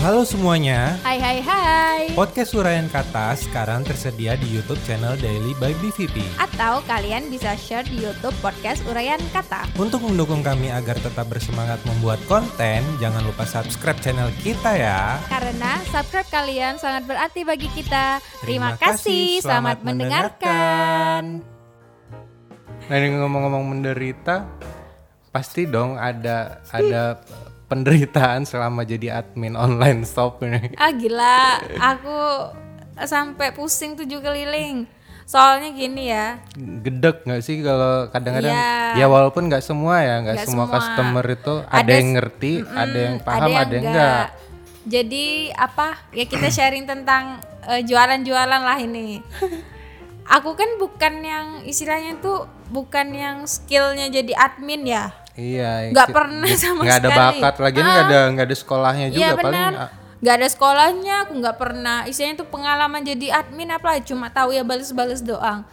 Halo semuanya, Hai hai hai. podcast Urayan Kata sekarang tersedia di YouTube channel Daily by BVP. Atau kalian bisa share di YouTube podcast Urayan Kata. Untuk mendukung kami agar tetap bersemangat membuat konten, jangan lupa subscribe channel kita ya. Karena subscribe kalian sangat berarti bagi kita. Terima Terima, kasih, kasih, selamat selamat, mendengarkan. Nah ini ngomong-ngomong menderita, pasti dong ada ada penderitaan selama jadi admin online shop ini. Ah gila, aku sampai pusing tujuh keliling. Soalnya gini ya, Gedek nggak sih kalau kadang-kadang Iya. ya walaupun nggak semua ya nggak semua, semua. customer itu ada, Ada yang ngerti, ada yang Mm, paham, ada yang, enggak. Jadi apa? Ya kita sharing tentang eh, jualan-jualan lah ini. Aku kan bukan yang istilahnya tuh bukan yang skillnya jadi admin ya. Iya, ki- pernah sama ada sekali. bakat lagi nggak ada nggak ada sekolahnya juga Iya paling benar. ah, Nggak ada sekolahnya, aku nggak pernah. Istilahnya tuh pengalaman jadi admin apa cuma tahu ya balas-balas doang.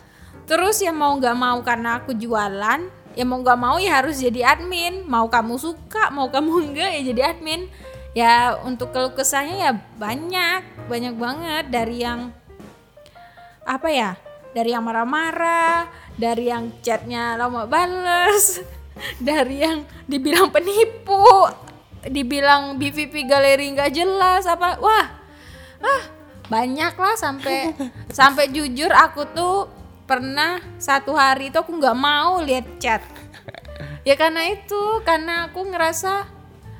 Terus ya mau nggak mau karena aku jualan, ya mau nggak mau ya harus jadi admin. Mau kamu suka, mau kamu enggak ya jadi admin. Ya untuk keluh kesahnya ya banyak, banyak banget dari yang apa ya? Dari yang marah-marah, dari yang chatnya lama bales, dari yang dibilang penipu, dibilang BVP galeri nggak jelas apa, wah, ah banyak lah sampai sampai jujur aku tuh pernah satu hari itu aku nggak mau lihat chat, ya karena itu karena aku ngerasa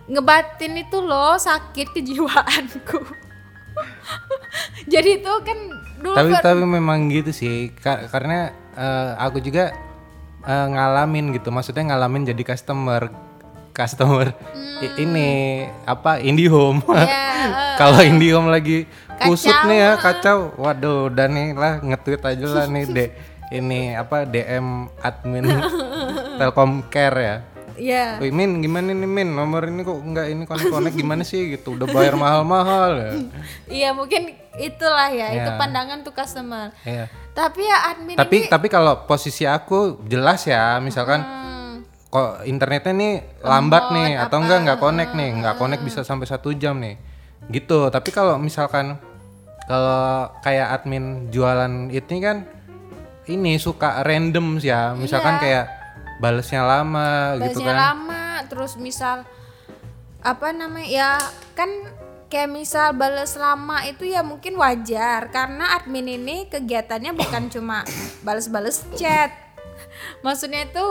ngebatin itu loh sakit kejiwaanku. Jadi itu kan dulu tapi kan- tapi memang gitu sih Ka- karena eh, aku juga eh, ngalamin gitu. Maksudnya ngalamin jadi customer. Customer. I- ini apa IndiHome. Hmm. Ya, eh, kalau IndiHome lagi kusut nih ya kacau. Waduh udah nih lah nge-tweet aja lah nih de ini apa DM admin Telkom Care ya ya Wih Min gimana nih Min? Nomor ini kok nggak ini connect connect gimana sih gitu? Udah bayar mahal-mahal ya? Iya mungkin itulah ya. Itu Ya. pandangan tuh customer. Iya. tapi ya admin tapi ini tapi kalau posisi aku jelas ya misalkan hmm, kok internetnya nih lambat nih Lemot, atau apa, enggak nggak connect nih? Nggak connect bisa sampai satu jam nih. Gitu. Tapi kalau misalkan kalau kayak admin jualan ini kan ini suka random sih ya. Misalkan Iya. kayak balesnya lama gitu balasnya kan. lama terus misal apa namanya ya kan kayak misal balas lama itu ya mungkin wajar karena admin ini kegiatannya bukan cuma balas-balas chat. Maksudnya itu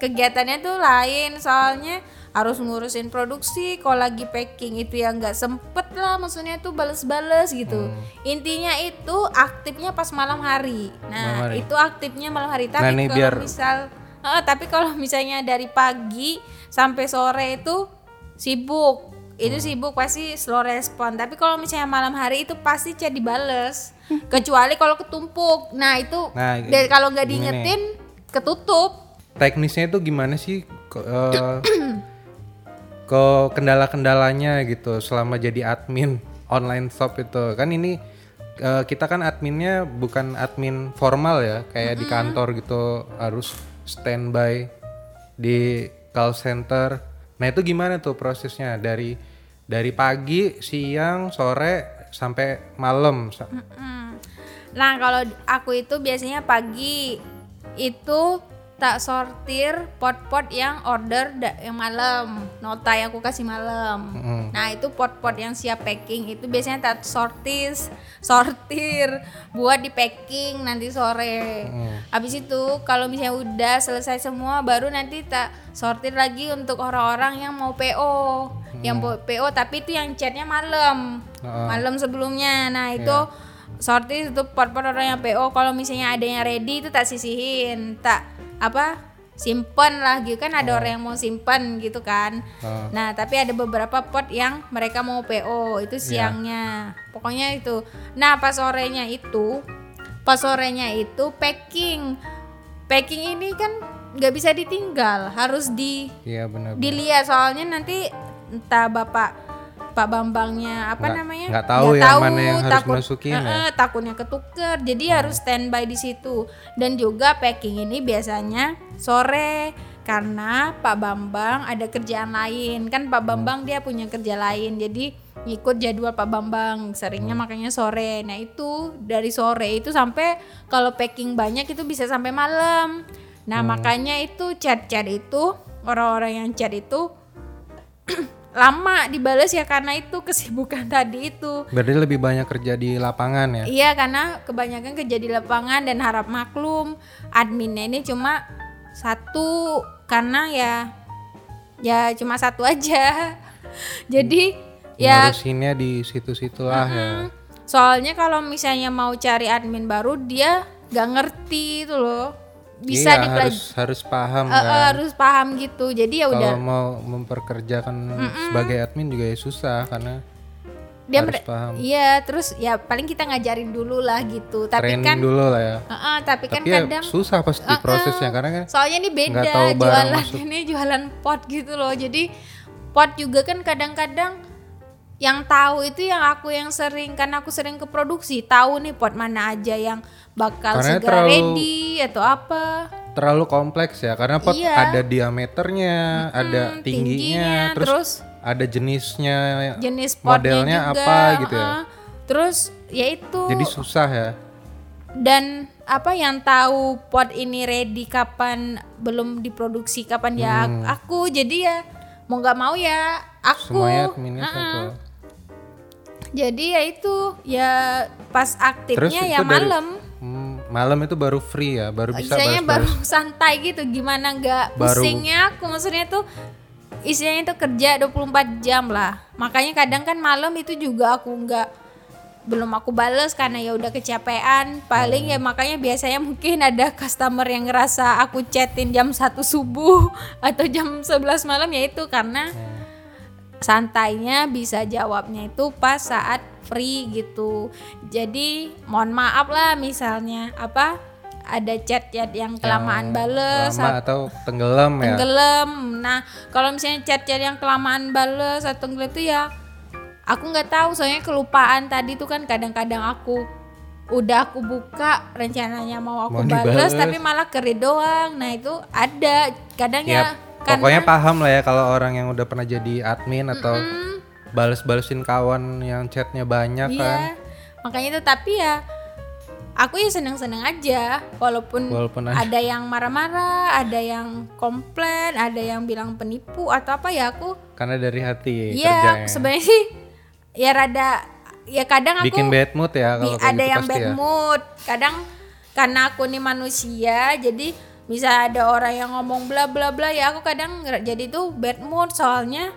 kegiatannya tuh lain soalnya harus ngurusin produksi kalau lagi packing itu ya nggak sempet lah maksudnya tuh bales-bales gitu. Intinya itu aktifnya pas malam hari. Malam nah hari. itu aktifnya malam hari. Tapi Nah, kalau biar- misal Eh, tapi kalau misalnya dari pagi sampai sore itu sibuk. Itu Hmm. sibuk pasti slow respon. Tapi kalau misalnya malam hari itu pasti chat dibales. Kecuali kalau ketumpuk. Nah itu Nah, dari kalau nggak nih. diingetin ketutup. Teknisnya itu gimana sih? Ke eh, ke kendala-kendalanya gitu selama jadi admin online shop itu. Kan ini eh, kita kan adminnya bukan admin formal ya kayak di kantor gitu harus standby di call center nah itu gimana tuh prosesnya dari dari pagi siang sore sampai malam. Nah, kalau aku itu biasanya pagi itu tak sortir pot-pot yang order yang malam, nota yang aku kasih malam. Mm. Nah, itu pot-pot yang siap packing itu biasanya tak sortir, sortir buat di packing nanti sore. Habis itu kalau misalnya udah selesai semua baru nanti tak sortir lagi untuk orang-orang yang mau PO. Yang mau PO tapi itu yang chatnya malam. Heeh. Malam sebelumnya. Nah, itu sortir itu pot-pot orang yang PO kalau misalnya ada yang ready itu tak sisihin, tak apa? simpen lah gitu kan ada orang yang mau simpen gitu kan. Oh. Nah, tapi ada beberapa pot yang mereka mau PO itu Iya. siangnya. Pokoknya itu. Nah, pas sorenya itu pas sorenya itu packing. Packing ini kan nggak bisa ditinggal, harus di iya benar dilihat soalnya nanti entah bapak Pak Bambangnya apa Nggak- namanya? nggak tahu Nggak yang mana yang harus masukin ya? Eh, eh, takutnya ketuker jadi harus standby di situ. Dan juga packing ini biasanya sore karena Pak Bambang ada kerjaan lain. Kan Pak Bambang dia punya kerja lain jadi ngikut jadwal Pak Bambang seringnya Hmm. makanya sore. Nah itu dari sore itu sampai kalau packing banyak itu bisa sampai malam. Nah Hmm. makanya itu chat-chat itu orang-orang yang chat itu lama dibales ya karena itu kesibukan tadi itu Berarti lebih banyak kerja di lapangan ya. Iya karena kebanyakan kerja di lapangan dan harap maklum adminnya ini cuma satu karena ya ya cuma satu aja. Jadi ya Ngurusinnya di situ-situ lah ya. soalnya kalau misalnya mau cari admin baru dia nggak ngerti itu loh. Bisa iya, dipelaj- harus harus paham eh, kan. harus paham gitu. Jadi ya udah Kalau mau memperkerjakan sebagai admin juga ya susah karena dia harus paham. Iya, terus ya paling kita ngajarin dulu lah gitu. Tapi Training kan dulu lah ya. eh, eh, tapi kan Tapi ya kadang susah pasti prosesnya karena kan Soalnya ini beda jualan ini jualan pot gitu loh. Jadi pot juga kan kadang-kadang yang tahu itu yang aku yang sering karena aku sering ke produksi tahu nih pot mana aja yang bakal Karena segera terlalu- ready atau apa terlalu kompleks ya karena pot Iya. ada diameternya, ada tingginya, terus, terus ada jenisnya, jenis modelnya juga, apa gitu ya. uh-uh. terus ya itu Jadi susah ya. dan apa yang tahu pot ini ready kapan belum diproduksi kapan ya Hmm. aku jadi ya mau nggak mau ya aku Semuanya adminnya Uh-uh. satu. Jadi ya itu ya pas Terus aktifnya itu ya malam. Hmm, malam itu baru free ya, baru bisa Istilahnya baru santai gitu gimana nggak pusingnya aku maksudnya tuh istilahnya itu kerja 24 jam lah. Makanya kadang kan malam itu juga aku nggak belum aku bales karena ya udah kecapean paling Hmm. ya makanya biasanya mungkin ada customer yang ngerasa aku chatin jam 1 subuh atau jam 11 malam ya itu karena Hmm. Santainya bisa jawabnya itu pas saat free gitu. Jadi mohon maaf lah misalnya apa ada chat-chat yang kelamaan bales lama atau tenggelam ya. tenggelam. Nah, kalau misalnya chat-chat yang kelamaan bales atau tenggelam itu ya aku nggak tahu soalnya kelupaan tadi tuh kan kadang-kadang aku udah aku buka rencananya mau aku Mau bales dibales. tapi malah keri doang. Nah, itu ada kadang Ya, ya pokoknya paham lah ya kalau orang yang udah pernah jadi admin atau bales-balesin kawan yang chatnya banyak kan. Iya, makanya itu tapi ya aku ya seneng-seneng aja walaupun, Walaupun ada- yang marah-marah, ada yang komplain, ada yang bilang penipu atau apa ya aku Karena dari hati Iya, sebenarnya sih ya rada ya kadang aku Bikin bad mood ya kalau ada gitu yang bad ya. mood. Kadang karena aku nih manusia, jadi bisa ada orang yang ngomong bla bla bla ya aku kadang jadi tuh bad mood soalnya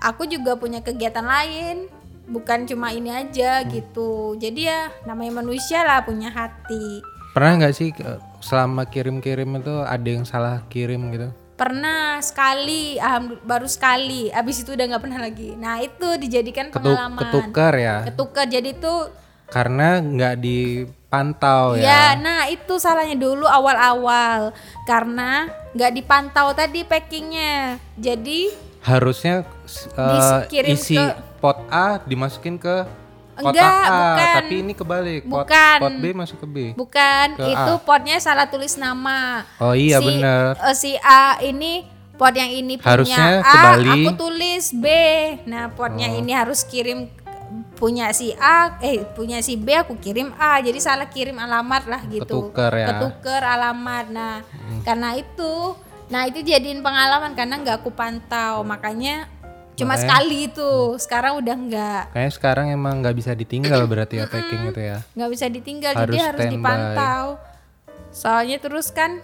aku juga punya kegiatan lain, bukan cuma ini aja Hmm. gitu. Jadi ya namanya manusia lah punya hati. Pernah nggak sih selama kirim-kirim itu ada yang salah kirim gitu? Pernah sekali, alhamdulillah baru sekali. Abis itu udah nggak pernah lagi. Nah itu dijadikan pengalaman. ketukar ya. ketukar jadi tuh Karena nggak dipantau ya ya. nah itu salahnya dulu awal-awal karena nggak dipantau tadi packingnya jadi Harusnya uh, isi ke- pot A dimasukin ke kotak Enggak, A, bukan. tapi ini kebalik. Pot, Bukan. pot B masuk ke B. bukan Ke itu A. potnya salah tulis nama Oh iya si, bener. eh, si A ini pot yang ini Harusnya punya A kebalik. aku tulis B nah potnya Oh. ini harus kirim punya si A eh punya si B aku kirim A. Jadi salah kirim alamat lah gitu. Ketuker ya. Hmm. ketuker alamat. Nah karena itu nah itu jadiin pengalaman karena nggak aku pantau. Makanya cuma Makanya- sekali itu. Sekarang udah nggak. Kayaknya sekarang emang nggak bisa ditinggal berarti ya packing itu ya. nggak bisa ditinggal Harus jadi harus dipantau. Soalnya terus kan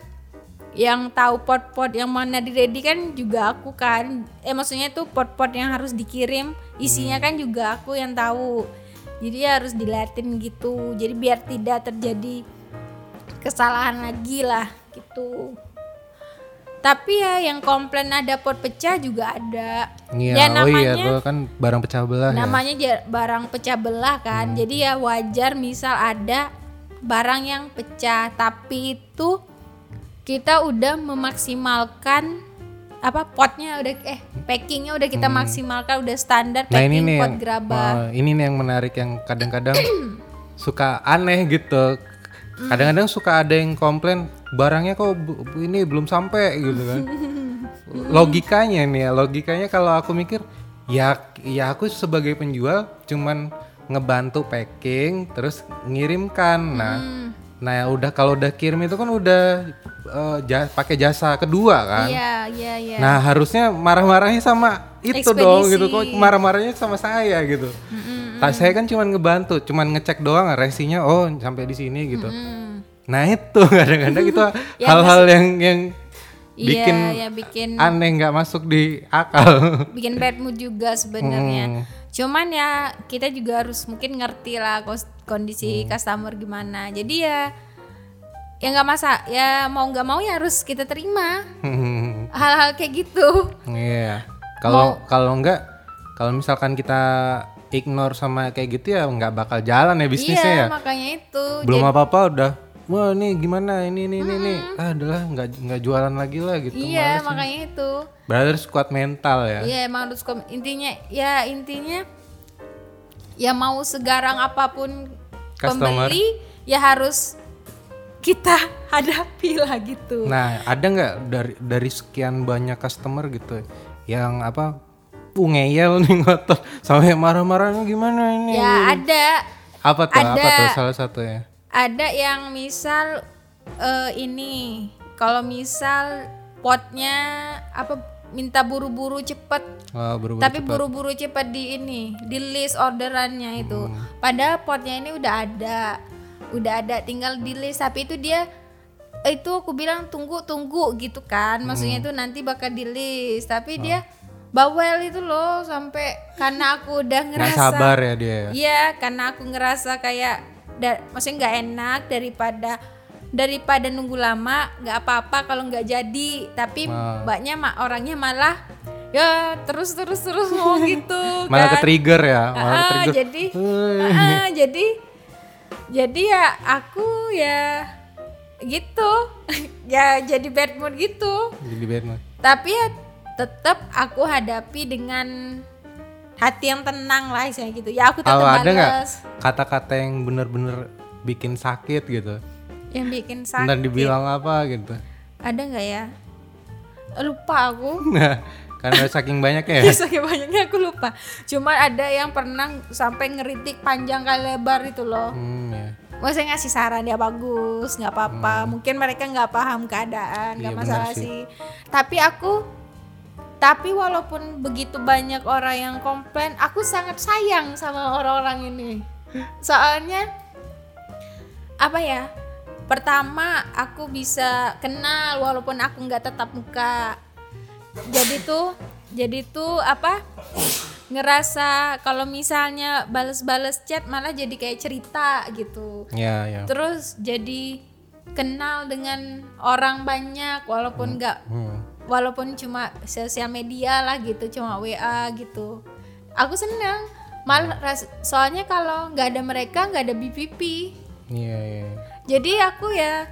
yang tahu pot-pot yang mana di ready kan juga aku kan. Eh maksudnya tuh pot-pot yang harus dikirim. Isinya Hmm. kan juga aku yang tahu. Jadi harus dilatin gitu. Jadi biar tidak terjadi kesalahan lagi lah gitu. Tapi ya yang komplain ada pot pecah juga ada. Iya, ya oh iya namanya tuh kan barang pecah belah ya. namanya ja- barang pecah belah kan. Hmm. jadi ya wajar misal ada barang yang pecah. Tapi itu kita udah memaksimalkan apa potnya udah eh packingnya udah kita maksimalkan udah standar Hmm. Nah ini packing nih pot yang, gerabah oh, ini nih yang menarik yang kadang-kadang suka aneh gitu. Kadang-kadang suka ada yang komplain barangnya kok ini belum sampai gitu kan. logikanya nih ya, logikanya kalau aku mikir ya ya aku sebagai penjual cuman ngebantu packing terus ngirimkan nah Hmm. Nah ya udah kalau udah kirim itu kan udah eh, ja- pakai jasa kedua kan Iya, iya, iya. nah harusnya marah-marahnya sama itu dong gitu kok Ekspedisi. marah-marahnya sama saya gitu Tak saya kan cuman ngebantu cuman ngecek doang resinya oh sampai di sini gitu Hmm. nah itu kadang-kadang itu Ya, hal-hal yang yang Iya, bikin ya bikin aneh nggak masuk di akal bikin bad mood juga sebenarnya. Hmm. Cuman ya kita juga harus mungkin ngerti lah kos- Hmm. kondisi customer gimana. Jadi ya ya nggak masa ya mau nggak mau ya harus kita terima hal-hal kayak gitu. Iya. Kalau kalau enggak kalau misalkan kita ignore sama kayak gitu ya nggak bakal jalan ya bisnisnya iya ya. makanya itu. Belum apa-apa udah wah ini gimana ini ini ini ini ah adalah nggak nggak jualan lagi lah gitu. iya makanya itu. Berarti harus kuat mental ya. Iya emang harus kom- intinya ya intinya ya mau segarang apa pun Customer. pembeli ya harus kita hadapi lah gitu. Nah, ada nggak dari dari sekian banyak customer gitu yang apa ngeyel nih ngotot sampai marah-marahnya gimana ini? ya ada Apa tuh? Apa ada. tuh salah satunya? Ada yang misal eh, ini kalau misal potnya apa minta buru-buru cepet Oh, buru-buru tapi cepat. buru-buru cepat di ini di list orderannya itu Hmm. padahal potnya ini udah ada udah ada tinggal di list tapi itu dia itu aku bilang tunggu tunggu gitu kan maksudnya Hmm. itu nanti bakal di list tapi dia bawel itu loh sampai karena aku udah ngerasa sabar ya dia. ya? Iya, karena aku ngerasa kayak da- maksudnya nggak enak daripada daripada nunggu lama nggak apa-apa kalau nggak jadi tapi Wah. mbaknya ma- orangnya malah ya terus terus terus mau gitu Malah ke kan. trigger ya, malah ke Ah, trigger. jadi ah, jadi jadi ya aku ya gitu ya jadi bad mood gitu Jadi bad mood. tapi ya tetap aku hadapi dengan hati yang tenang lah saya gitu ya aku tetap ada nggak kata-kata yang bener-bener bikin sakit gitu? yang bikin sakit Dan dibilang apa gitu? ada nggak ya lupa aku Nah, karena saking banyaknya ya. saking banyaknya aku lupa cuma ada yang pernah sampai ngeritik panjang kali lebar itu loh Hmm, ya. Maksudnya ngasih saran ya bagus, nggak apa-apa. Mungkin mereka nggak paham keadaan, nggak Hmm. Iya, masalah sih. sih. Tapi aku, tapi walaupun begitu banyak orang yang komplain, aku sangat sayang sama orang-orang ini. Soalnya apa ya? Pertama, aku bisa kenal walaupun aku nggak tetap muka. Jadi tuh, jadi tuh apa? ngerasa kalau misalnya bales-bales chat malah jadi kayak cerita gitu. Ya, ya. Terus jadi kenal dengan orang banyak walaupun nggak Hmm. Walaupun cuma sosial media lah gitu, cuma WA gitu. Aku seneng. Ras- soalnya kalau nggak ada mereka nggak ada BPP. Iya, iya. Jadi aku ya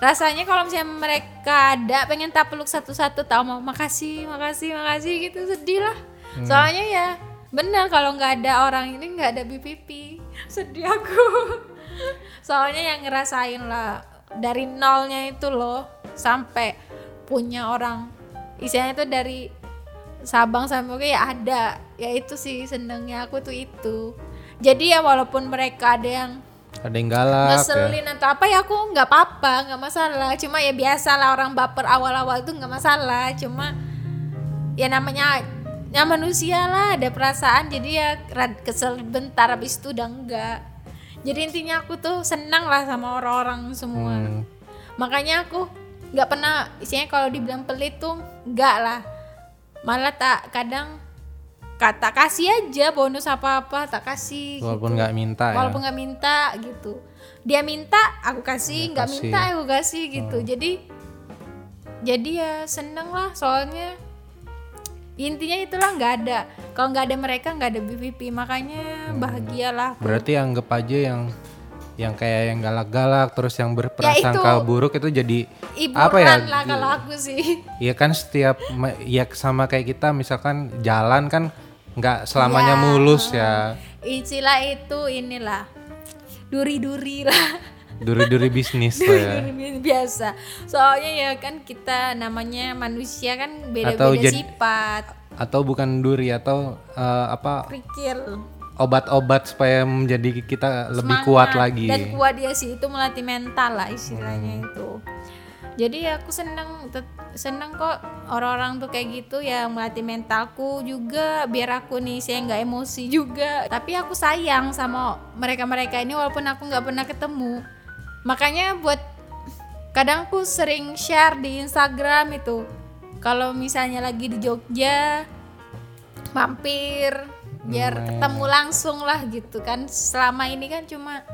rasanya kalau misalnya mereka ada pengen tak peluk satu-satu tahu mau makasih makasih makasih gitu sedih lah soalnya ya benar kalau nggak ada orang ini nggak ada BPP sedih aku soalnya yang ngerasain lah dari nolnya itu loh sampai punya orang isinya itu dari Sabang sampai Merauke ya ada. Ya itu sih senengnya aku tuh itu. Jadi ya walaupun mereka ada yang Ada yang galak ya. ngeselin atau apa ya aku nggak apa-apa nggak masalah. Cuma ya biasa lah orang baper awal-awal itu nggak masalah. Cuma ya namanya ya manusia lah ada perasaan. Jadi ya kesel bentar habis itu udah enggak jadi intinya aku tuh senang lah sama orang-orang semua. Hmm. makanya aku nggak pernah isinya kalau dibilang pelit tuh enggak lah. Malah tak kadang kata kasih aja bonus apa apa tak kasih Walaupun gitu. nggak minta ya. walaupun nggak minta gitu. Dia minta aku kasih Ya, nggak minta aku kasih gitu. Jadi jadi ya seneng lah soalnya intinya itulah nggak ada. Kalau nggak ada mereka nggak ada BVP makanya Hmm. bahagialah. Berarti anggap aja yang yang kayak yang galak-galak terus yang berprasangka Ya, itu buruk itu jadi apa ya? lah kalau aku sih Iya kan setiap ya sama kayak kita misalkan jalan kan nggak selamanya Ya. mulus ya. istilah itu inilah duri-duri lah Duri-duri bisnis lah ya. Duri-duri biasa soalnya ya kan kita namanya manusia kan beda-beda sifat atau bukan duri atau eh, apa Kerikil. Obat-obat supaya menjadi kita lebih kuat Semangat. lagi. Dan kuat dia sih itu melatih mental lah istilahnya Hmm. itu. Jadi aku seneng seneng kok orang-orang tuh kayak gitu ya melatih mentalku juga biar aku nih saya nggak emosi juga. Tapi aku sayang sama mereka-mereka ini walaupun aku nggak pernah ketemu. Makanya buat kadang aku sering share di Instagram itu kalau misalnya lagi di Jogja mampir biar Hmm. ketemu langsung lah gitu kan selama ini kan cuma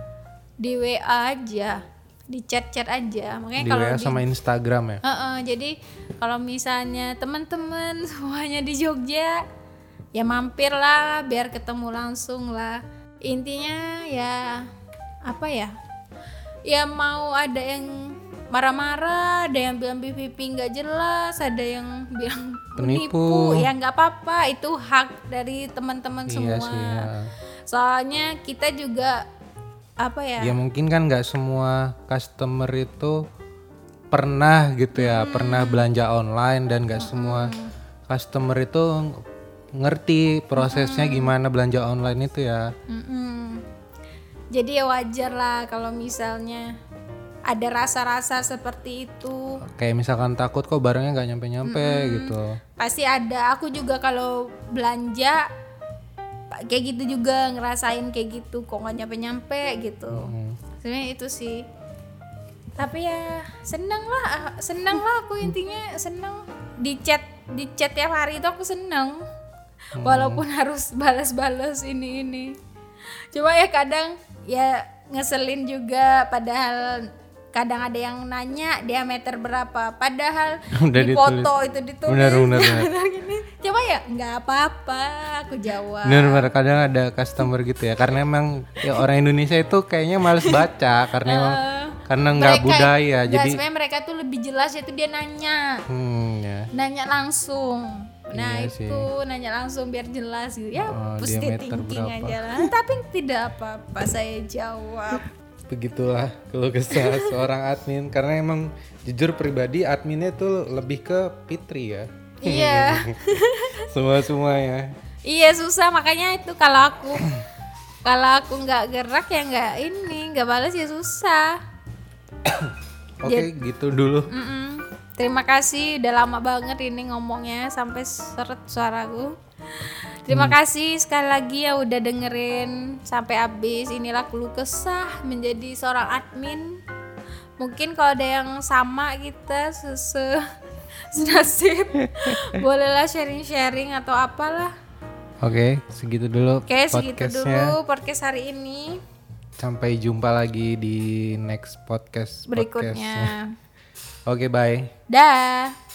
di WA aja di chat-chat aja makanya kalau di sama Instagram ya. Heeh, jadi kalau misalnya teman-teman semuanya di Jogja ya mampir lah biar ketemu langsung lah intinya ya apa ya ya mau ada yang marah-marah ada yang bilang pipi nggak jelas ada yang bilang Penipu. penipu ya nggak apa-apa itu hak dari teman-teman Iya semua sih. ya. soalnya kita juga apa ya Ya mungkin kan nggak semua customer itu pernah gitu ya, pernah belanja online dan nggak semua customer itu ngerti prosesnya gimana belanja online itu ya. Mm-mm. Jadi ya wajar lah kalau misalnya ada rasa-rasa seperti itu. Kayak misalkan takut kok barangnya nggak nyampe-nyampe gitu. Pasti ada. Aku juga kalau belanja kayak gitu juga ngerasain kayak gitu kok nggak nyampe-nyampe gitu. Hmm. Sebenarnya itu sih. Tapi ya seneng lah, seneng lah aku intinya seneng di chat di chat tiap hari itu aku seneng. Walaupun harus balas-balas ini ini. Cuma ya kadang ya ngeselin juga padahal kadang ada yang nanya diameter berapa padahal Udah di foto itu ditulis Benar, benar, benar. gini. Coba ya nggak apa-apa aku jawab. Bener bener kadang ada customer gitu ya karena emang ya orang Indonesia itu kayaknya males baca karena emang karena nggak budaya nggak, jadi sebenarnya mereka tuh lebih jelas itu dia nanya hmm ya nanya langsung nah Iya itu sih. nanya langsung biar jelas gitu ya Oh, positive thinking berapa? aja lah tapi tidak apa-apa saya jawab begitulah kalau kesah seorang admin. Karena emang jujur pribadi adminnya tuh lebih ke Fitri ya. Iya. Semua semuanya iya susah. Makanya itu kalau aku kalau aku nggak gerak ya nggak ini nggak balas ya susah. Oke gitu dulu. Mm-mm. Terima kasih, udah lama banget ini ngomongnya sampai seret suaraku. Terima kasih sekali lagi ya udah dengerin sampai habis. Inilah keluh kesah menjadi seorang admin. Mungkin kalau ada yang sama kita sese senasib, bolehlah sharing-sharing atau apalah. oke segitu dulu Oke, segitu podcastnya dulu podcast hari ini. sampai jumpa lagi di next podcast. Berikutnya. oke bye Dah.